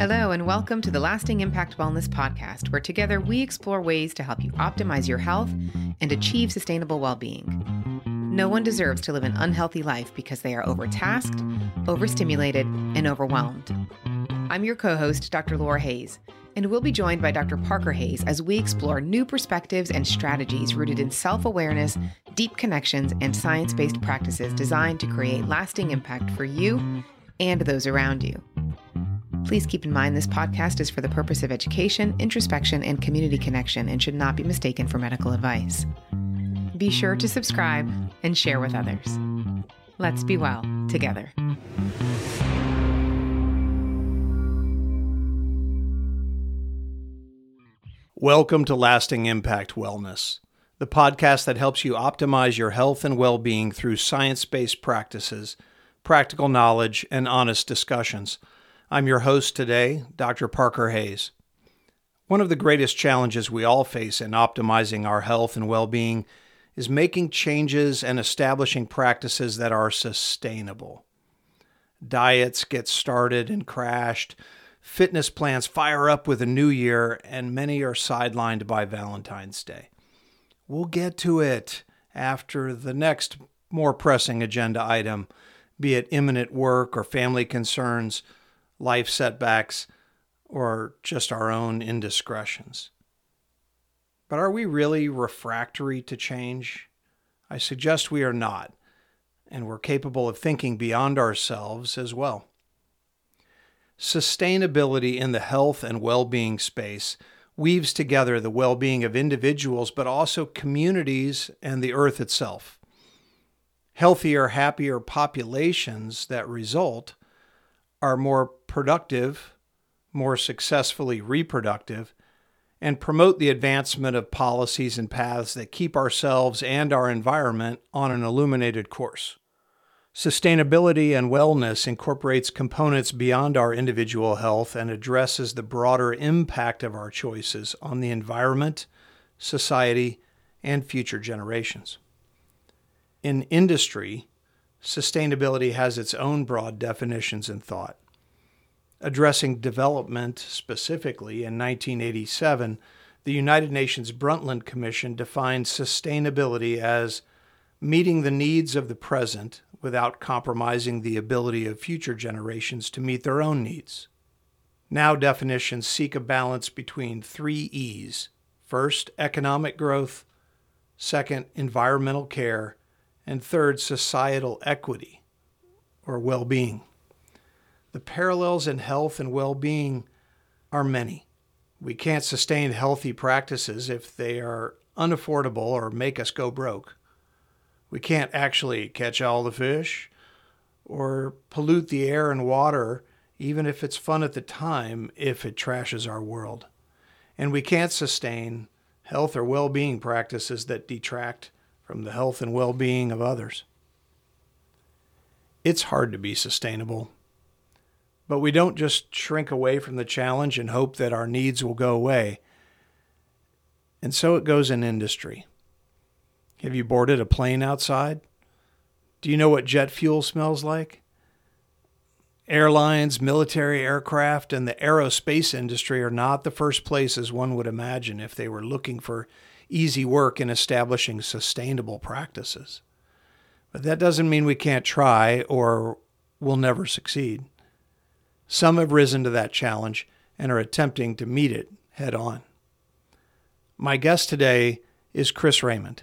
Hello, and welcome to the Lasting Impact Wellness Podcast, where together we explore ways to help you optimize your health and achieve sustainable well being. No one deserves to live an unhealthy life because they are overtasked, overstimulated, and overwhelmed. I'm your co host, Dr. Laura Hayes, and we'll be joined by Dr. Parker Hayes as we explore new perspectives and strategies rooted in self awareness, deep connections, and science based practices designed to create lasting impact for you and those around you. Please keep in mind this podcast is for the purpose of education, introspection, and community connection and should not be mistaken for medical advice. Be sure to subscribe and share with others. Let's be well together. Welcome to Lasting Impact Wellness, the podcast that helps you optimize your health and well being through science based practices, practical knowledge, and honest discussions. I'm your host today, Dr. Parker Hayes. One of the greatest challenges we all face in optimizing our health and well being is making changes and establishing practices that are sustainable. Diets get started and crashed, fitness plans fire up with a new year, and many are sidelined by Valentine's Day. We'll get to it after the next more pressing agenda item, be it imminent work or family concerns life setbacks, or just our own indiscretions. But are we really refractory to change? I suggest we are not, and we're capable of thinking beyond ourselves as well. Sustainability in the health and well being space weaves together the well being of individuals, but also communities and the earth itself. Healthier, happier populations that result are more productive, more successfully reproductive, and promote the advancement of policies and paths that keep ourselves and our environment on an illuminated course. Sustainability and wellness incorporates components beyond our individual health and addresses the broader impact of our choices on the environment, society, and future generations. In industry, sustainability has its own broad definitions and thought. Addressing development specifically in 1987, the United Nations Brundtland Commission defined sustainability as meeting the needs of the present without compromising the ability of future generations to meet their own needs. Now, definitions seek a balance between three E's first, economic growth, second, environmental care, and third, societal equity or well being. The parallels in health and well being are many. We can't sustain healthy practices if they are unaffordable or make us go broke. We can't actually catch all the fish or pollute the air and water, even if it's fun at the time, if it trashes our world. And we can't sustain health or well being practices that detract from the health and well being of others. It's hard to be sustainable but we don't just shrink away from the challenge and hope that our needs will go away. And so it goes in industry. Have you boarded a plane outside? Do you know what jet fuel smells like? Airlines, military aircraft, and the aerospace industry are not the first places one would imagine if they were looking for easy work in establishing sustainable practices. But that doesn't mean we can't try or will never succeed. Some have risen to that challenge and are attempting to meet it head on. My guest today is Chris Raymond.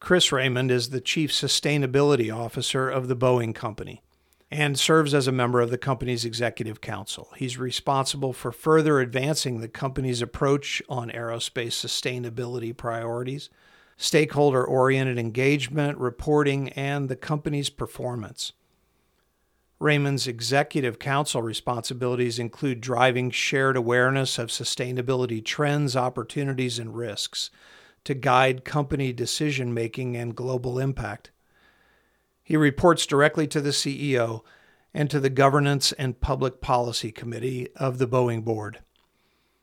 Chris Raymond is the Chief Sustainability Officer of the Boeing Company and serves as a member of the company's executive council. He's responsible for further advancing the company's approach on aerospace sustainability priorities, stakeholder oriented engagement, reporting, and the company's performance. Raymond's executive council responsibilities include driving shared awareness of sustainability trends, opportunities, and risks to guide company decision making and global impact. He reports directly to the CEO and to the Governance and Public Policy Committee of the Boeing Board.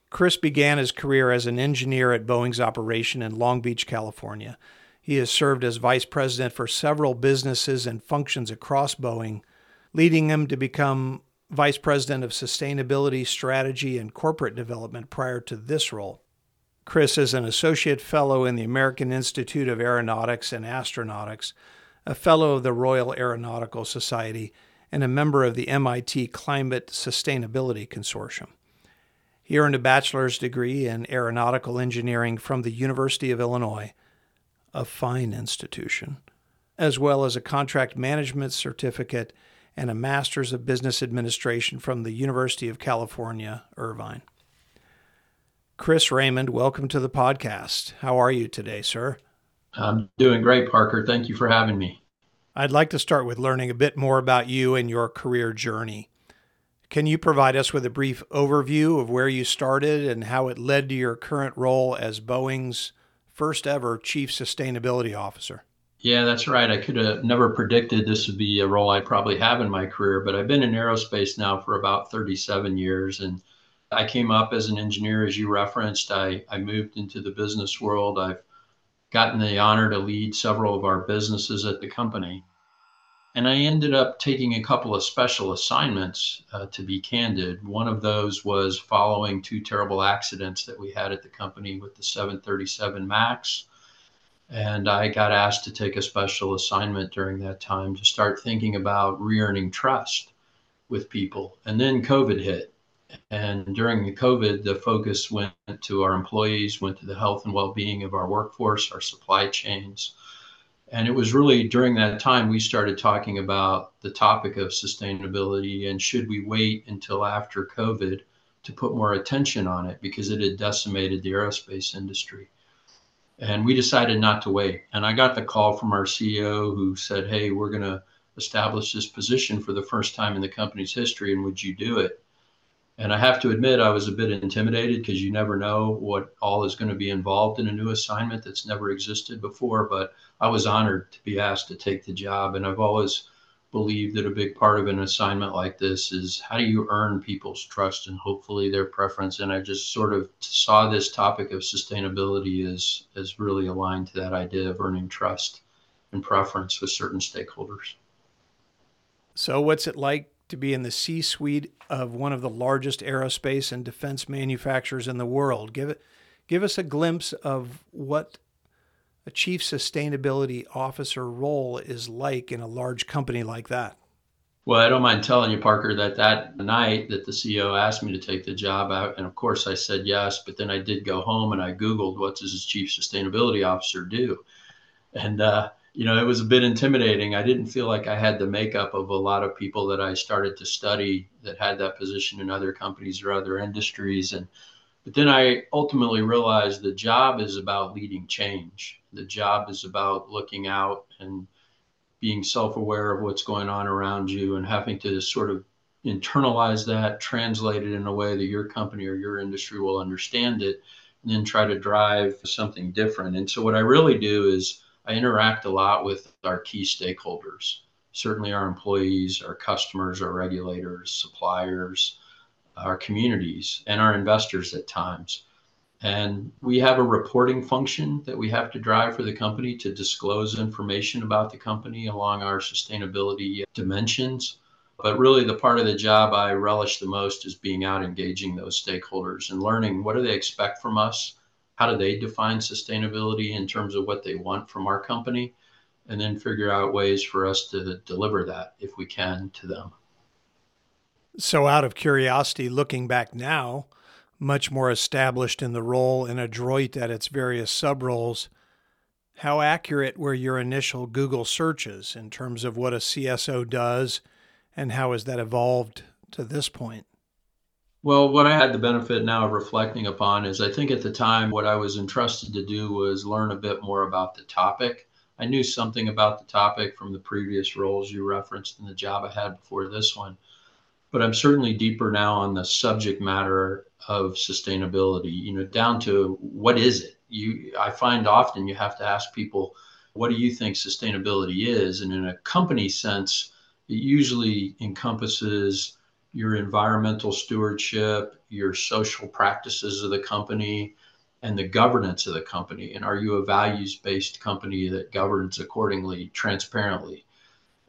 Chris began his career as an engineer at Boeing's operation in Long Beach, California. He has served as vice president for several businesses and functions across Boeing leading him to become Vice President of Sustainability, Strategy, and Corporate Development prior to this role. Chris is an Associate Fellow in the American Institute of Aeronautics and Astronautics, a Fellow of the Royal Aeronautical Society, and a member of the MIT Climate Sustainability Consortium. He earned a bachelor's degree in aeronautical engineering from the University of Illinois, a fine institution, as well as a contract management certificate and a master's of business administration from the University of California, Irvine. Chris Raymond, welcome to the podcast. How are you today, sir? I'm doing great, Parker. Thank you for having me. I'd like to start with learning a bit more about you and your career journey. Can you provide us with a brief overview of where you started and how it led to your current role as Boeing's first ever Chief Sustainability Officer? Yeah, that's right. I could have never predicted this would be a role I probably have in my career, but I've been in aerospace now for about 37 years. And I came up as an engineer, as you referenced. I, I moved into the business world. I've gotten the honor to lead several of our businesses at the company. And I ended up taking a couple of special assignments, uh, to be candid. One of those was following two terrible accidents that we had at the company with the 737 MAX. And I got asked to take a special assignment during that time to start thinking about re earning trust with people. And then COVID hit. And during the COVID, the focus went to our employees, went to the health and well being of our workforce, our supply chains and it was really during that time we started talking about the topic of sustainability and should we wait until after COVID to put more attention on it because it had decimated the aerospace industry. And we decided not to wait. And I got the call from our CEO who said, Hey, we're going to establish this position for the first time in the company's history. And would you do it? And I have to admit, I was a bit intimidated because you never know what all is going to be involved in a new assignment that's never existed before. But I was honored to be asked to take the job. And I've always believed that a big part of an assignment like this is how do you earn people's trust and hopefully their preference. And I just sort of saw this topic of sustainability as, as really aligned to that idea of earning trust and preference with certain stakeholders. So, what's it like to be in the C suite of one of the largest aerospace and defense manufacturers in the world. Give it give us a glimpse of what a chief sustainability officer role is like in a large company like that. Well, I don't mind telling you, Parker, that that night that the CEO asked me to take the job out, and of course I said yes, but then I did go home and I Googled what does a chief sustainability officer do? And uh, you know, it was a bit intimidating. I didn't feel like I had the makeup of a lot of people that I started to study that had that position in other companies or other industries. And but then I ultimately realized the job is about leading change. The job is about looking out and being self-aware of what's going on around you and having to sort of internalize that, translate it in a way that your company or your industry will understand it, and then try to drive something different. And so what I really do is I interact a lot with our key stakeholders, certainly our employees, our customers, our regulators, suppliers, our communities, and our investors at times. And we have a reporting function that we have to drive for the company to disclose information about the company along our sustainability dimensions. But really, the part of the job I relish the most is being out engaging those stakeholders and learning what do they expect from us how do they define sustainability in terms of what they want from our company and then figure out ways for us to deliver that if we can to them. So out of curiosity looking back now much more established in the role and adroit at its various sub roles how accurate were your initial google searches in terms of what a cso does and how has that evolved to this point well, what I had the benefit now of reflecting upon is I think at the time what I was entrusted to do was learn a bit more about the topic. I knew something about the topic from the previous roles you referenced in the job I had before this one, but I'm certainly deeper now on the subject matter of sustainability, you know, down to what is it? You I find often you have to ask people, what do you think sustainability is? And in a company sense, it usually encompasses your environmental stewardship, your social practices of the company, and the governance of the company. And are you a values based company that governs accordingly, transparently?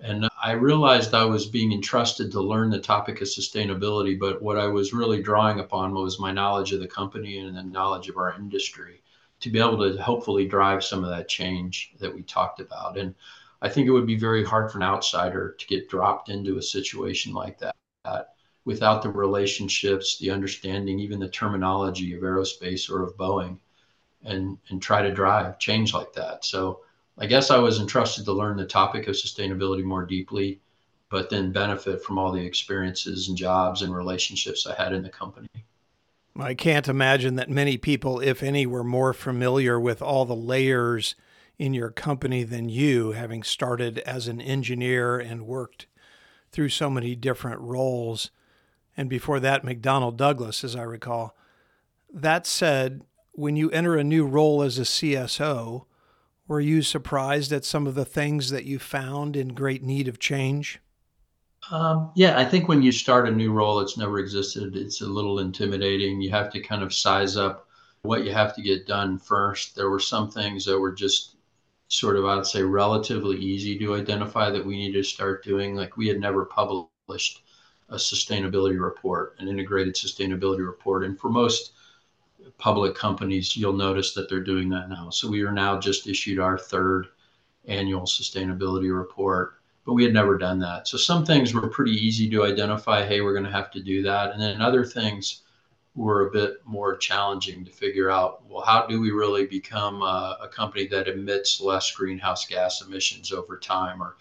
And I realized I was being entrusted to learn the topic of sustainability, but what I was really drawing upon was my knowledge of the company and the knowledge of our industry to be able to hopefully drive some of that change that we talked about. And I think it would be very hard for an outsider to get dropped into a situation like that without the relationships, the understanding, even the terminology of aerospace or of Boeing, and and try to drive change like that. So I guess I was entrusted to learn the topic of sustainability more deeply, but then benefit from all the experiences and jobs and relationships I had in the company. I can't imagine that many people, if any, were more familiar with all the layers in your company than you, having started as an engineer and worked through so many different roles. And before that, McDonnell Douglas, as I recall. That said, when you enter a new role as a CSO, were you surprised at some of the things that you found in great need of change? Um, yeah, I think when you start a new role that's never existed, it's a little intimidating. You have to kind of size up what you have to get done first. There were some things that were just sort of, I'd say, relatively easy to identify that we needed to start doing. Like we had never published a sustainability report, an integrated sustainability report. And for most public companies, you'll notice that they're doing that now. So we are now just issued our third annual sustainability report, but we had never done that. So some things were pretty easy to identify. Hey, we're going to have to do that. And then other things were a bit more challenging to figure out. Well, how do we really become a, a company that emits less greenhouse gas emissions over time? Or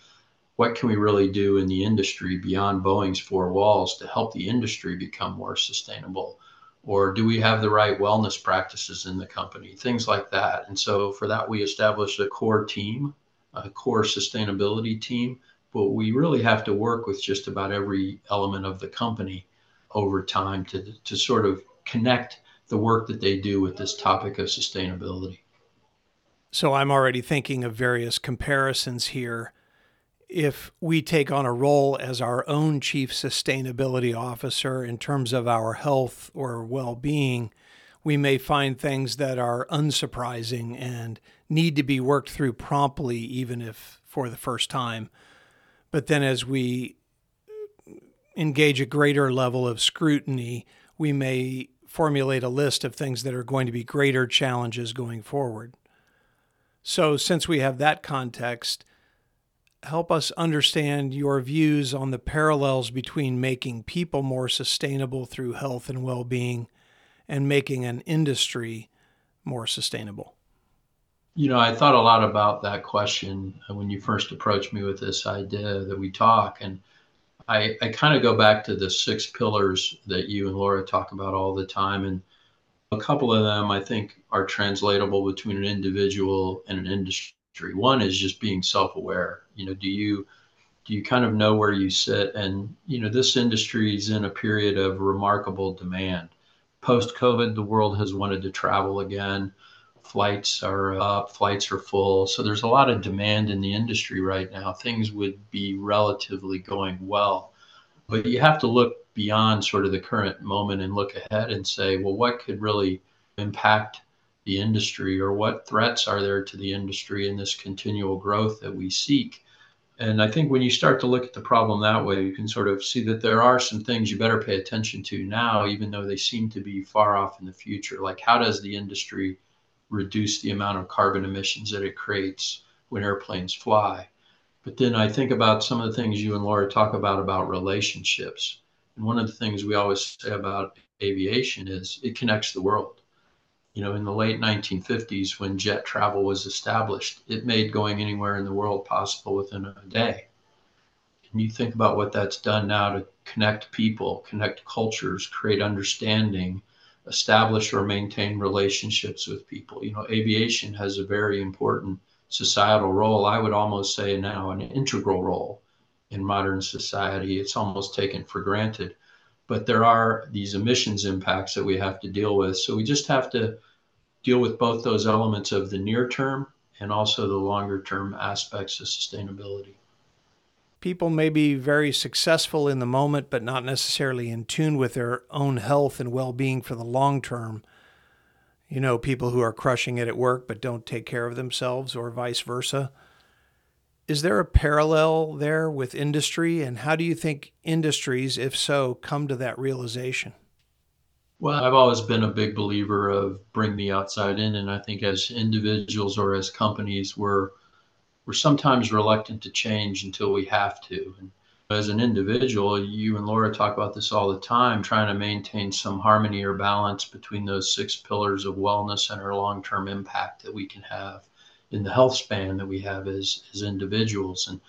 what can we really do in the industry beyond Boeing's four walls to help the industry become more sustainable? or do we have the right wellness practices in the company things like that and so for that we established a core team a core sustainability team but we really have to work with just about every element of the company over time to, to sort of connect the work that they do with this topic of sustainability so i'm already thinking of various comparisons here if we take on a role as our own chief sustainability officer in terms of our health or well being, we may find things that are unsurprising and need to be worked through promptly, even if for the first time. But then as we engage a greater level of scrutiny, we may formulate a list of things that are going to be greater challenges going forward. So, since we have that context, help us understand your views on the parallels between making people more sustainable through health and well being and making an industry more sustainable? You know, I thought a lot about that question when you first approached me with this idea that we talk. And I, I kind of go back to the six pillars that you and Laura talk about all the time. And a couple of them I think are translatable between an individual and an industry one is just being self-aware. You know, do you do you kind of know where you sit? And you know, this industry is in a period of remarkable demand. Post COVID, the world has wanted to travel again. Flights are up, flights are full. So there's a lot of demand in the industry right now. Things would be relatively going well. But you have to look beyond sort of the current moment and look ahead and say, well, what could really impact the industry or what threats are there to the industry in this continual growth that we seek. And I think when you start to look at the problem that way, you can sort of see that there are some things you better pay attention to now, even though they seem to be far off in the future. Like, how does the industry reduce the amount of carbon emissions that it creates when airplanes fly? But then I think about some of the things you and Laura talk about about relationships. And one of the things we always say about aviation is it connects the world you know, in the late 1950s when jet travel was established, it made going anywhere in the world possible within a day. And you think about what that's done now to connect people, connect cultures, create understanding, establish or maintain relationships with people. You know, aviation has a very important societal role. I would almost say now an integral role in modern society. It's almost taken for granted. But there are these emissions impacts that we have to deal with. So we just have to deal with both those elements of the near term and also the longer term aspects of sustainability. People may be very successful in the moment, but not necessarily in tune with their own health and well being for the long term. You know, people who are crushing it at work but don't take care of themselves, or vice versa. Is there a parallel there with industry? And how do you think industries, if so, come to that realization? Well, I've always been a big believer of bring the outside in. And I think as individuals or as companies, we're, we're sometimes reluctant to change until we have to. And as an individual, you and Laura talk about this all the time, trying to maintain some harmony or balance between those six pillars of wellness and our long term impact that we can have in the health span that we have as, as individuals. And,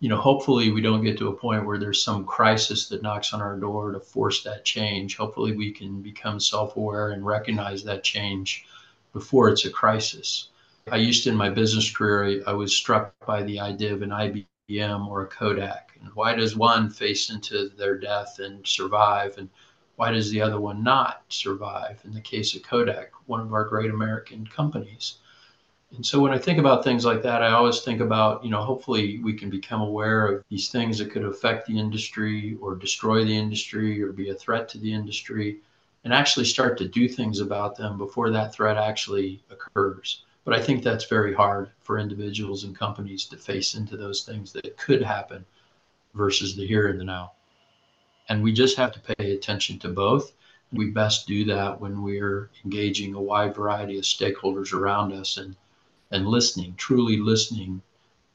you know, hopefully we don't get to a point where there's some crisis that knocks on our door to force that change. Hopefully we can become self aware and recognize that change before it's a crisis. I used to, in my business career, I, I was struck by the idea of an IBM or a Kodak. And why does one face into their death and survive? And why does the other one not survive? In the case of Kodak, one of our great American companies. And so when I think about things like that, I always think about, you know, hopefully we can become aware of these things that could affect the industry or destroy the industry or be a threat to the industry and actually start to do things about them before that threat actually occurs. But I think that's very hard for individuals and companies to face into those things that could happen versus the here and the now. And we just have to pay attention to both. We best do that when we're engaging a wide variety of stakeholders around us and and listening, truly listening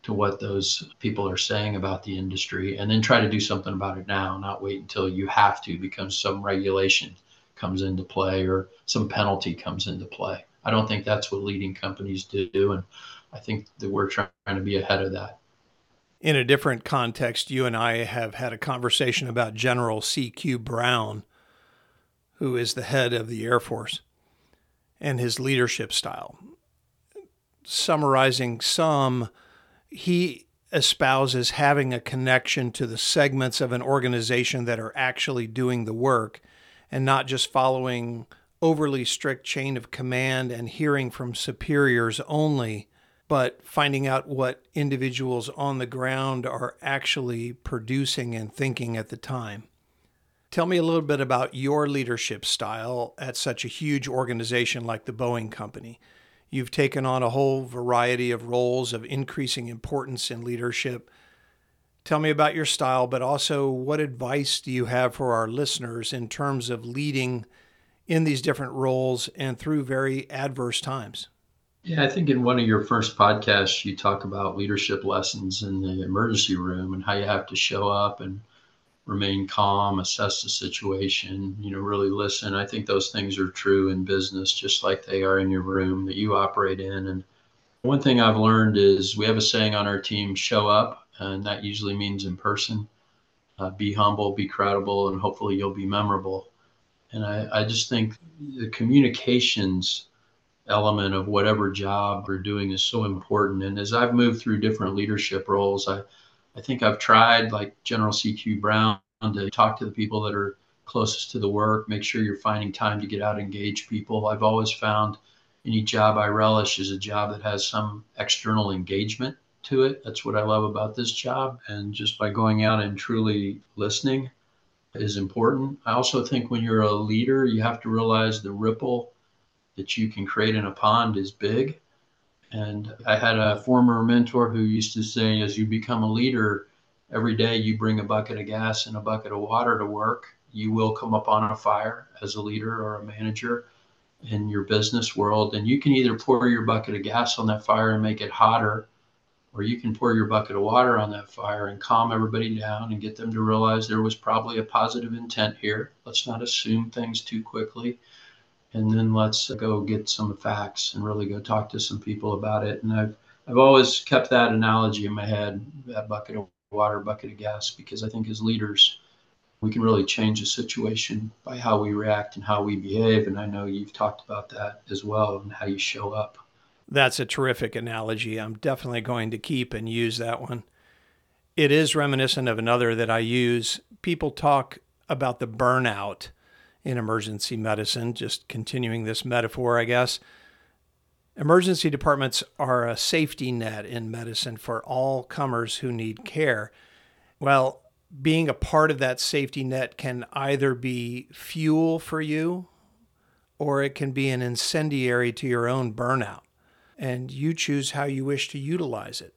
to what those people are saying about the industry, and then try to do something about it now, not wait until you have to because some regulation comes into play or some penalty comes into play. I don't think that's what leading companies do, and I think that we're trying to be ahead of that. In a different context, you and I have had a conversation about General C.Q. Brown, who is the head of the Air Force, and his leadership style summarizing some, he espouses having a connection to the segments of an organization that are actually doing the work and not just following overly strict chain of command and hearing from superiors only, but finding out what individuals on the ground are actually producing and thinking at the time. Tell me a little bit about your leadership style at such a huge organization like the Boeing Company. You've taken on a whole variety of roles of increasing importance in leadership. Tell me about your style, but also what advice do you have for our listeners in terms of leading in these different roles and through very adverse times? Yeah, I think in one of your first podcasts, you talk about leadership lessons in the emergency room and how you have to show up and remain calm, assess the situation, you know, really listen. I think those things are true in business just like they are in your room that you operate in. And one thing I've learned is we have a saying on our team show up, and that usually means in person. Uh, be humble, be credible, and hopefully you'll be memorable. And I, I just think the communications element of whatever job we're doing is so important. And as I've moved through different leadership roles, I, I think I've tried, like General C.Q. Brown, to talk to the people that are closest to the work, make sure you're finding time to get out and engage people. I've always found any job I relish is a job that has some external engagement to it. That's what I love about this job. And just by going out and truly listening is important. I also think when you're a leader, you have to realize the ripple that you can create in a pond is big. And I had a former mentor who used to say, as you become a leader, every day you bring a bucket of gas and a bucket of water to work, you will come up on a fire as a leader or a manager in your business world. And you can either pour your bucket of gas on that fire and make it hotter, or you can pour your bucket of water on that fire and calm everybody down and get them to realize there was probably a positive intent here. Let's not assume things too quickly and then let's go get some facts and really go talk to some people about it. And I've I've always kept that analogy in my head, that bucket of water, bucket of gas, because I think as leaders, we can really change a situation by how we react and how we behave. And I know you've talked about that as well and how you show up. That's a terrific analogy. I'm definitely going to keep and use that one. It is reminiscent of another that I use. People talk about the burnout in emergency medicine, just continuing this metaphor, I guess. Emergency departments are a safety net in medicine for all comers who need care. Well, being a part of that safety net can either be fuel for you or it can be an incendiary to your own burnout. And you choose how you wish to utilize it.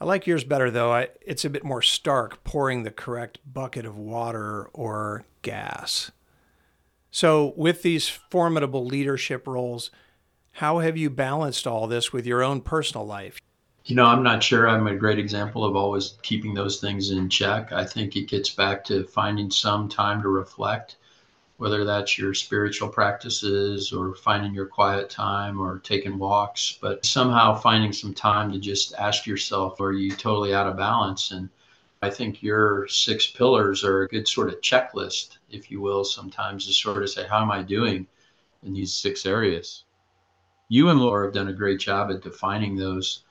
I like yours better though. I, it's a bit more stark, pouring the correct bucket of water or gas. So, with these formidable leadership roles, how have you balanced all this with your own personal life? You know, I'm not sure I'm a great example of always keeping those things in check. I think it gets back to finding some time to reflect, whether that's your spiritual practices or finding your quiet time or taking walks, but somehow finding some time to just ask yourself, are you totally out of balance? And I think your six pillars are a good sort of checklist, if you will, sometimes to sort of say, how am I doing in these six areas? You and Laura have done a great job at defining those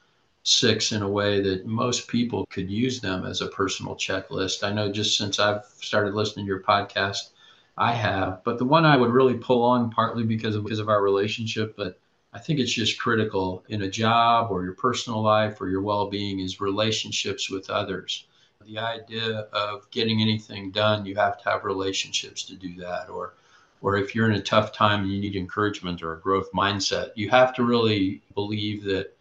six in a way that most people could use them as a personal checklist. I know just since I've started listening to your podcast, I have, but the one I would really pull on partly because of, because of our relationship, but I think it's just critical in a job or your personal life or your well being is relationships with others the idea of getting anything done, you have to have relationships to do that. Or, or if you're in a tough time and you need encouragement or a growth mindset, you have to really believe that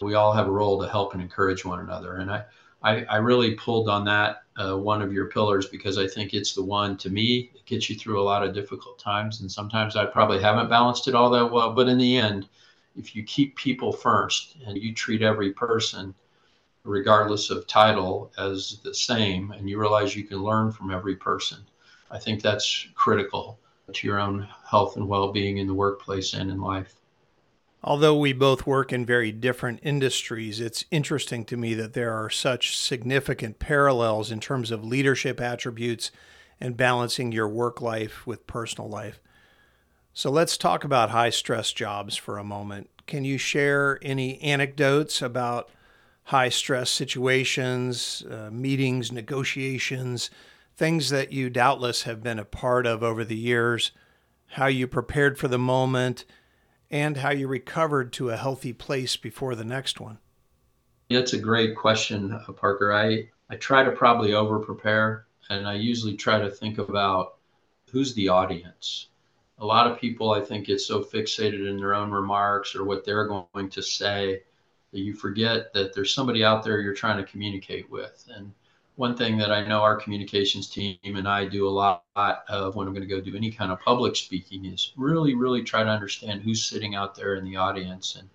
we all have a role to help and encourage one another. And I, I, I really pulled on that uh, one of your pillars because I think it's the one to me that gets you through a lot of difficult times. And sometimes I probably haven't balanced it all that well, but in the end, if you keep people first and you treat every person regardless of title, as the same, and you realize you can learn from every person. I think that's critical to your own health and well being in the workplace and in life. Although we both work in very different industries, it's interesting to me that there are such significant parallels in terms of leadership attributes and balancing your work life with personal life. So let's talk about high stress jobs for a moment. Can you share any anecdotes about high stress situations, uh, meetings, negotiations, things that you doubtless have been a part of over the years, how you prepared for the moment, and how you recovered to a healthy place before the next one? It's a great question, uh, Parker. I, I try to probably over prepare, and I usually try to think about who's the audience. A lot of people, I think, get so fixated in their own remarks or what they're going to say that you forget that there's somebody out there you're trying to communicate with. And one thing that I know our communications team and I do a lot of when I'm going to go do any kind of public speaking is really, really try to understand who's sitting out there in the audience and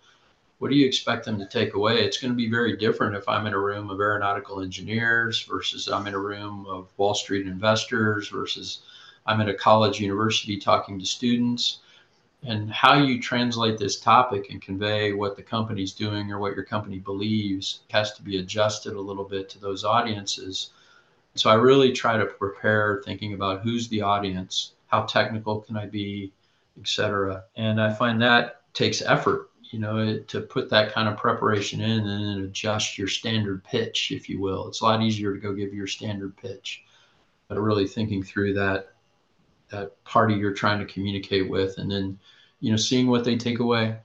what do you expect them to take away? It's going to be very different if I'm in a room of aeronautical engineers versus I'm in a room of Wall Street investors versus I'm at a college university talking to students and how you translate this topic and convey what the company's doing or what your company believes has to be adjusted a little bit to those audiences. So I really try to prepare thinking about who's the audience, how technical can I be, etc. And I find that takes effort, you know, to put that kind of preparation in and then adjust your standard pitch, if you will. It's a lot easier to go give your standard pitch, but really thinking through that that party you're trying to communicate with and then you know seeing what they take away.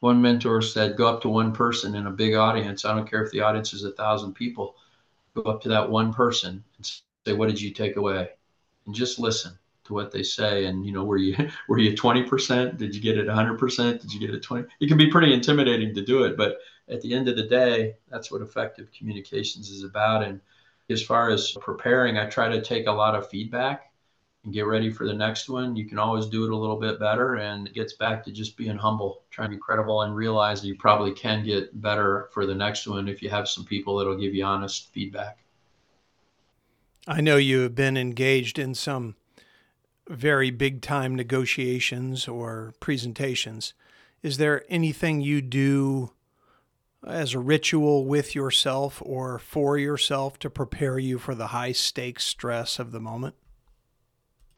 One mentor said go up to one person in a big audience. I don't care if the audience is a thousand people go up to that one person and say what did you take away? And just listen to what they say. And you know were you were you 20% did you get it 100% did you get it 20 it can be pretty intimidating to do it but at the end of the day that's what effective communications is about. And as far as preparing i try to take a lot of feedback and get ready for the next one. You can always do it a little bit better. And it gets back to just being humble, trying to be credible, and realize that you probably can get better for the next one if you have some people that'll give you honest feedback. I know you have been engaged in some very big time negotiations or presentations. Is there anything you do as a ritual with yourself or for yourself to prepare you for the high stakes stress of the moment?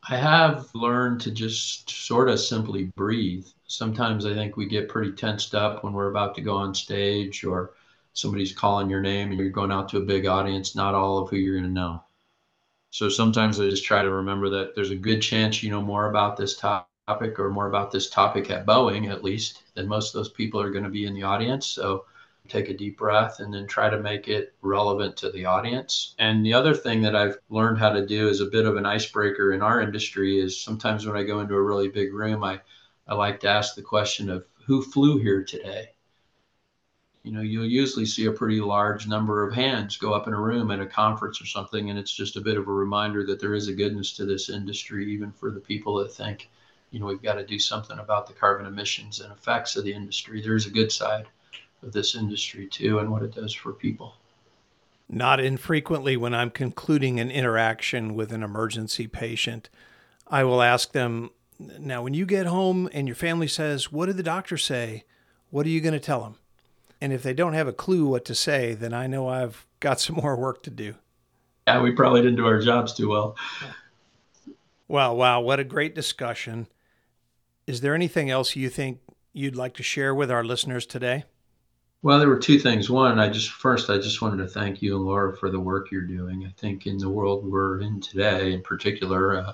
I have learned to just sort of simply breathe. Sometimes I think we get pretty tensed up when we're about to go on stage or somebody's calling your name and you're going out to a big audience, not all of who you're going to know. So sometimes I just try to remember that there's a good chance you know more about this topic or more about this topic at Boeing, at least, than most of those people are going to be in the audience. So take a deep breath and then try to make it relevant to the audience. And the other thing that I've learned how to do is a bit of an icebreaker in our industry is sometimes when I go into a really big room, I, I like to ask the question of who flew here today? you know, you'll usually see a pretty large number of hands go up in a room at a conference or something. And it's just a bit of a reminder that there is a goodness to this industry, even for the people that think, you know, we've got to do something about the carbon emissions and effects of the industry. There's a good side of this industry too and what it does for people. Not infrequently, when I'm concluding an interaction with an emergency patient, I will ask them, Now, when you get home and your family says, What did the doctor say? What are you going to tell them? And if they don't have a clue what to say, then I know I've got some more work to do. Yeah, we probably didn't do our jobs too well. Well, wow, what a great discussion. Is there anything else you think you'd like to share with our listeners today? Well, there were two things. One, I just first I just wanted to thank you and Laura for the work you're doing. I think in the world we're in today, in particular, uh,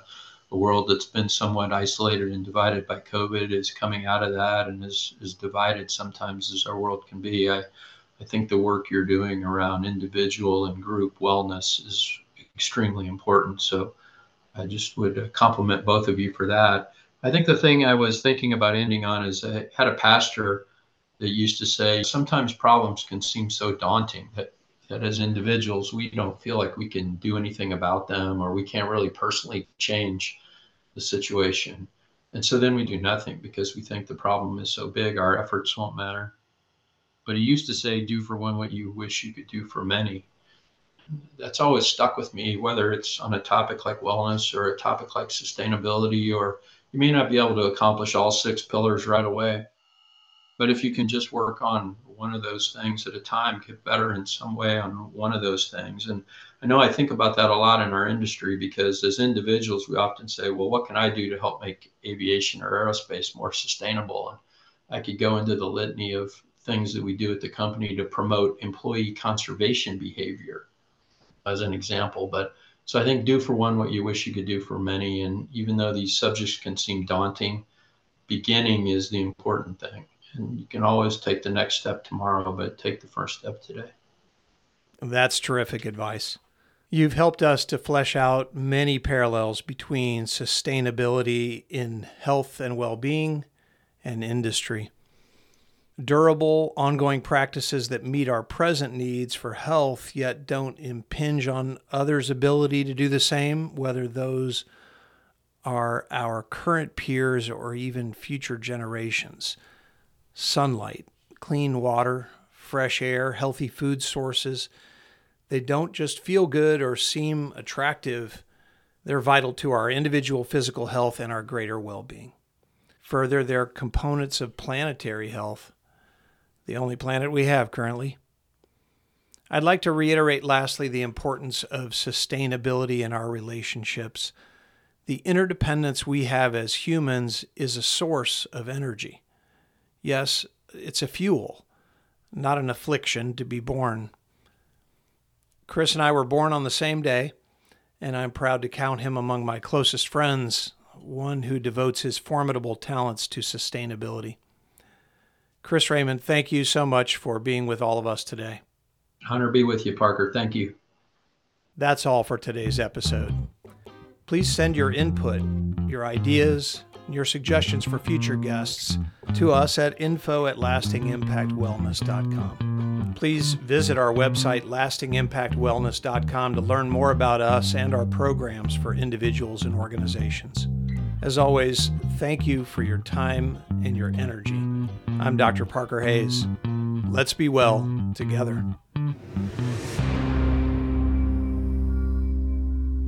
a world that's been somewhat isolated and divided by COVID is coming out of that and is, is divided sometimes as our world can be. I, I think the work you're doing around individual and group wellness is extremely important. So I just would uh, compliment both of you for that. I think the thing I was thinking about ending on is I had a pastor that used to say sometimes problems can seem so daunting that that as individuals we don't feel like we can do anything about them or we can't really personally change the situation. And so then we do nothing because we think the problem is so big, our efforts won't matter. But he used to say, do for one what you wish you could do for many. That's always stuck with me, whether it's on a topic like wellness or a topic like sustainability, or you may not be able to accomplish all six pillars right away. But if you can just work on one of those things at a time, get better in some way on one of those things. And I know I think about that a lot in our industry because as individuals, we often say, well, what can I do to help make aviation or aerospace more sustainable? And I could go into the litany of things that we do at the company to promote employee conservation behavior as an example. But so I think do for one what you wish you could do for many. And even though these subjects can seem daunting, beginning is the important thing. And you can always take the next step tomorrow, but take the first step today. That's terrific advice. You've helped us to flesh out many parallels between sustainability in health and well being and industry. Durable, ongoing practices that meet our present needs for health, yet don't impinge on others' ability to do the same, whether those are our current peers or even future generations sunlight, clean water, fresh air, healthy food sources. They don't just feel good or seem attractive, they're vital to our individual physical health and our greater well being. Further, they're components of planetary health, the only planet we have currently. I'd like to reiterate lastly the importance of sustainability in our relationships. The interdependence we have as humans is a source of energy. Yes, it's a fuel, not an affliction to be born. Chris and I were born on the same day, and I'm proud to count him among my closest friends, one who devotes his formidable talents to sustainability. Chris Raymond, thank you so much for being with all of us today. Hunter, be with you, Parker. Thank you. That's all for today's episode. Please send your input, your ideas, your suggestions for future guests to us at info at lastingimpactwellness.com. Please visit our website, lastingimpactwellness.com, to learn more about us and our programs for individuals and organizations. As always, thank you for your time and your energy. I'm Dr. Parker Hayes. Let's be well together.